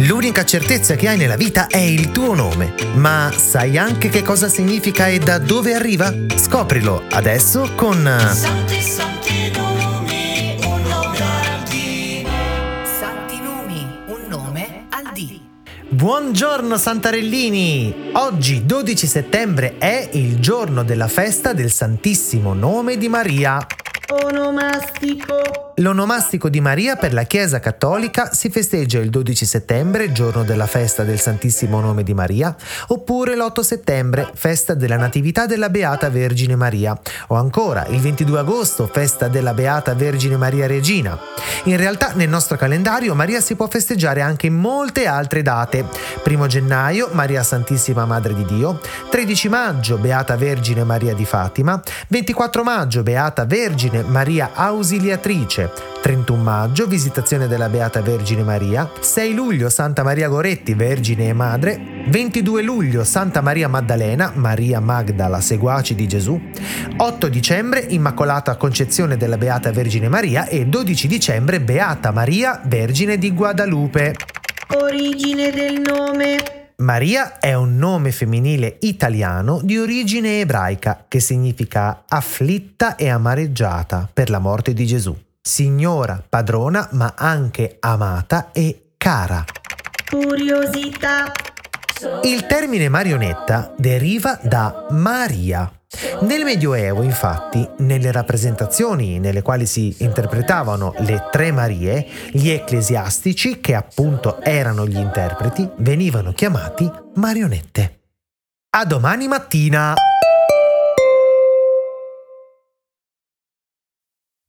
L'unica certezza che hai nella vita è il tuo nome. Ma sai anche che cosa significa e da dove arriva? Scoprilo adesso con... Santi, santi nomi, un nome al di. Santi nomi, un nome al D. Buongiorno Santarellini! Oggi 12 settembre è il giorno della festa del Santissimo Nome di Maria. Onomastico. L'onomastico di Maria per la Chiesa Cattolica si festeggia il 12 settembre, giorno della festa del Santissimo Nome di Maria, oppure l'8 settembre, festa della Natività della Beata Vergine Maria, o ancora il 22 agosto, festa della Beata Vergine Maria Regina. In realtà nel nostro calendario Maria si può festeggiare anche in molte altre date. 1 gennaio, Maria Santissima Madre di Dio, 13 maggio, Beata Vergine Maria di Fatima, 24 maggio, Beata Vergine Maria Ausiliatrice, 31 maggio, Visitazione della Beata Vergine Maria, 6 luglio, Santa Maria Goretti, Vergine e Madre, 22 luglio, Santa Maria Maddalena, Maria Magdala, seguaci di Gesù, 8 dicembre, Immacolata Concezione della Beata Vergine Maria e 12 dicembre, Beata Maria, Vergine di Guadalupe. Origine del nome. Maria è un nome femminile italiano di origine ebraica che significa afflitta e amareggiata per la morte di Gesù. Signora, padrona, ma anche amata e cara. Curiosità. Il termine marionetta deriva da Maria. Nel Medioevo, infatti, nelle rappresentazioni nelle quali si interpretavano le tre Marie, gli ecclesiastici, che appunto erano gli interpreti, venivano chiamati marionette. A domani mattina!